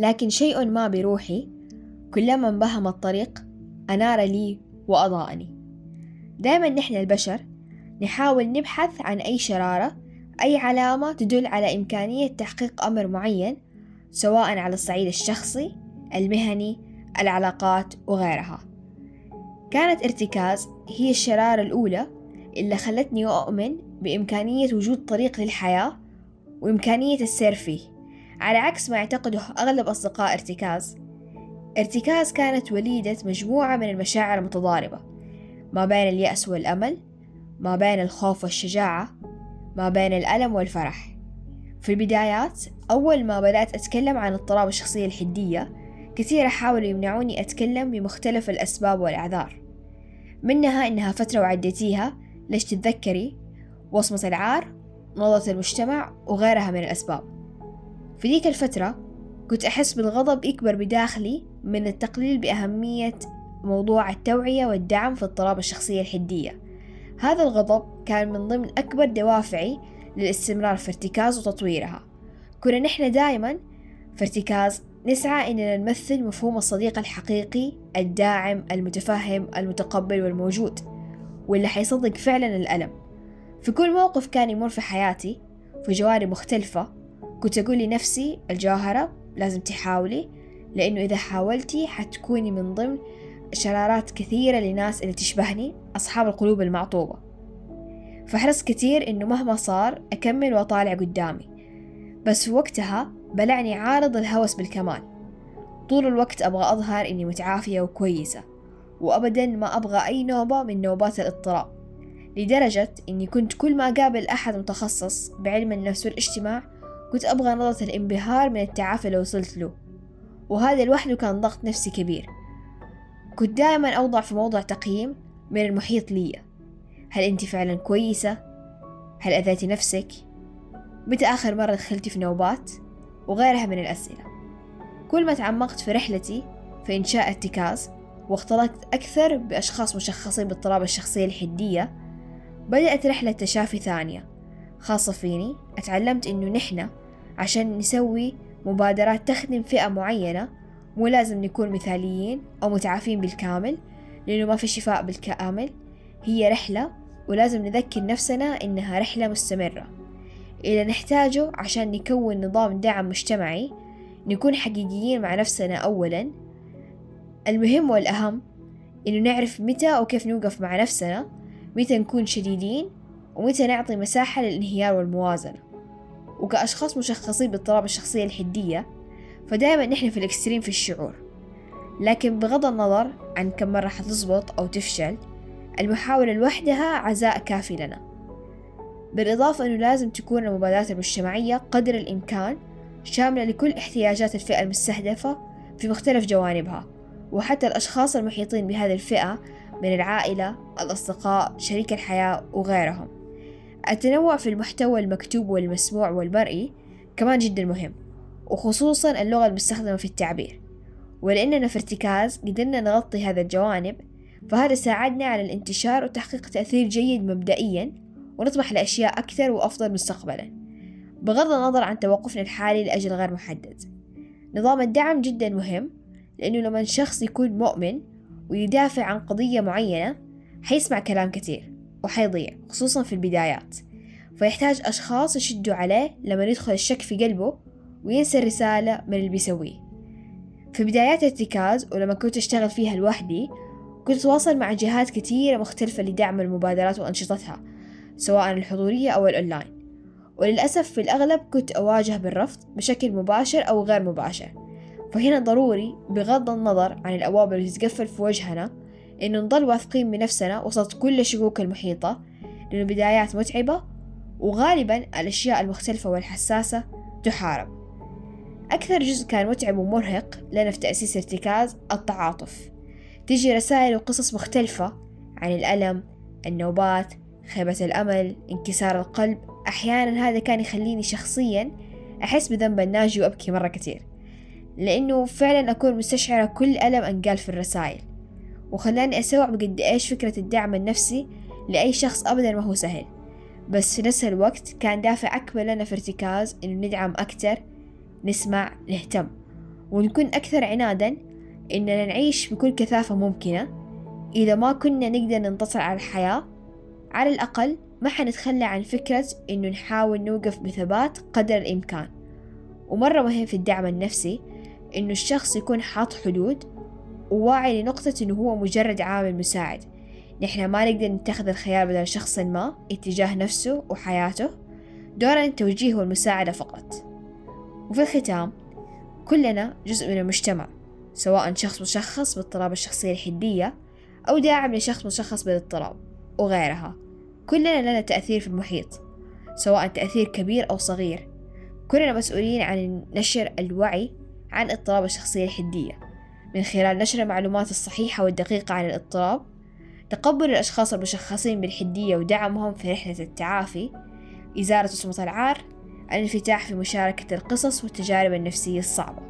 لكن شيء ما بروحي كلما انبهم الطريق أنار لي وأضاءني. دائما نحن البشر نحاول نبحث عن أي شرارة أي علامة تدل على إمكانية تحقيق أمر معين سواء على الصعيد الشخصي المهني العلاقات وغيرها. كانت ارتكاز هي الشرارة الأولى اللي خلتني أؤمن بإمكانية وجود طريق للحياة وإمكانية السير فيه. على عكس ما يعتقده أغلب أصدقاء إرتكاز. إرتكاز كانت وليدة مجموعة من المشاعر المتضاربة. ما بين اليأس والأمل ما بين الخوف والشجاعة ما بين الألم والفرح. في البدايات أول ما بدأت أتكلم عن اضطراب الشخصية الحدية كثير حاولوا يمنعوني أتكلم بمختلف الأسباب والأعذار. منها إنها فترة وعديتيها ليش تتذكري؟ وصمة العار نظرة المجتمع وغيرها من الأسباب. في ذيك الفترة كنت أحس بالغضب يكبر بداخلي من التقليل بأهمية موضوع التوعية والدعم في اضطراب الشخصية الحدية. هذا الغضب كان من ضمن أكبر دوافعي للاستمرار في ارتكاز وتطويرها. كنا نحن دائما في ارتكاز نسعى إننا نمثل مفهوم الصديق الحقيقي الداعم المتفهم المتقبل والموجود واللي حيصدق فعلا الألم. في كل موقف كان يمر في حياتي في جوانب مختلفة كنت أقول لنفسي الجوهرة لازم تحاولي لأنه إذا حاولتي حتكوني من ضمن شرارات كثيرة لناس اللي تشبهني أصحاب القلوب المعطوبة. فحرصت كثير إنه مهما صار أكمل وأطالع قدامي. بس في وقتها بلعني عارض الهوس بالكمال. طول الوقت أبغى أظهر إني متعافية وكويسة وأبدا ما أبغى أي نوبة من نوبات الاضطراب لدرجة إني كنت كل ما أقابل أحد متخصص بعلم النفس والإجتماع كنت أبغى نظرة الانبهار من التعافي اللي وصلت له وهذا لوحده كان ضغط نفسي كبير كنت دائما أوضع في موضع تقييم من المحيط لي هل أنت فعلا كويسة؟ هل أذيتي نفسك؟ متى آخر مرة دخلتي في نوبات؟ وغيرها من الأسئلة كل ما تعمقت في رحلتي في إنشاء ارتكاز واختلطت أكثر بأشخاص مشخصين باضطراب الشخصية الحدية بدأت رحلة تشافي ثانية خاصة فيني أتعلمت إنه نحن عشان نسوي مبادرات تخدم فئة معينة مو لازم نكون مثاليين أو متعافين بالكامل لأنه ما في شفاء بالكامل. هي رحلة ولازم نذكر نفسنا إنها رحلة مستمرة. إذا نحتاجه عشان نكون نظام دعم مجتمعي نكون حقيقيين مع نفسنا أولا. المهم والأهم إنه نعرف متى وكيف نوقف مع نفسنا متى نكون شديدين ومتى نعطي مساحة للانهيار والموازنة. وكأشخاص مشخصين باضطراب الشخصية الحدية فدائما نحن في الإكستريم في الشعور. لكن بغض النظر عن كم مرة حتزبط أو تفشل المحاولة لوحدها عزاء كافي لنا. بالإضافة أنه لازم تكون المبادرات المجتمعية قدر الإمكان شاملة لكل احتياجات الفئة المستهدفة في مختلف جوانبها وحتى الأشخاص المحيطين بهذه الفئة من العائلة الأصدقاء شريك الحياة وغيرهم. التنوع في المحتوى المكتوب والمسموع والمرئي كمان جدا مهم وخصوصا اللغة المستخدمة في التعبير. ولأننا في ارتكاز قدرنا نغطي هذا الجوانب فهذا ساعدنا على الانتشار وتحقيق تأثير جيد مبدئيا ونطمح لأشياء أكثر وأفضل مستقبلا بغض النظر عن توقفنا الحالي لأجل غير محدد. نظام الدعم جدا مهم لأنه لما شخص يكون مؤمن ويدافع عن قضية معينة حيسمع كلام كتير وحيضيع خصوصا في البدايات. فيحتاج أشخاص يشدوا عليه لما يدخل الشك في قلبه وينسى الرسالة من اللي بيسويه. في بدايات ارتكاز ولما كنت أشتغل فيها لوحدي كنت أتواصل مع جهات كثيرة مختلفة لدعم المبادرات وأنشطتها سواء الحضورية أو الأونلاين. وللأسف في الأغلب كنت أواجه بالرفض بشكل مباشر أو غير مباشر. فهنا ضروري بغض النظر عن الأبواب اللي تتقفل في وجهنا إنه نضل واثقين بنفسنا وسط كل الشكوك المحيطة لأنه بدايات متعبة وغالبا الأشياء المختلفة والحساسة تحارب. أكثر جزء كان متعب ومرهق لنا في تأسيس ارتكاز التعاطف. تيجي رسائل وقصص مختلفة عن الألم النوبات خيبة الأمل انكسار القلب. أحيانا هذا كان يخليني شخصيا أحس بذنب الناجي وأبكي مرة كتير لأنه فعلا أكون مستشعرة كل ألم أنقال في الرسائل. وخلاني أستوعب قد إيش فكرة الدعم النفسي لأي شخص أبدا ما هو سهل. بس في نفس الوقت كان دافع أكبر لنا في ارتكاز إنه ندعم أكتر نسمع نهتم. ونكون أكثر عنادا إننا نعيش بكل كثافة ممكنة. إذا ما كنا نقدر ننتصر على الحياة على الأقل ما حنتخلى عن فكرة إنه نحاول نوقف بثبات قدر الإمكان. ومرة مهم في الدعم النفسي إنه الشخص يكون حاط حدود وواعي لنقطة إنه هو مجرد عامل مساعد. نحن ما نقدر نتخذ الخيار بدل شخص ما اتجاه نفسه وحياته. دورنا التوجيه والمساعدة فقط. وفي الختام كلنا جزء من المجتمع سواء شخص مشخص باضطراب الشخصية الحدية أو داعم لشخص مشخص بالاضطراب وغيرها. كلنا لنا تأثير في المحيط سواء تأثير كبير أو صغير. كلنا مسؤولين عن نشر الوعي عن اضطراب الشخصية الحدية. من خلال نشر المعلومات الصحيحة والدقيقة عن الاضطراب تقبل الأشخاص المشخصين بالحدية ودعمهم في رحلة التعافي. إزالة وصمة العار الانفتاح في مشاركة القصص والتجارب النفسية الصعبة.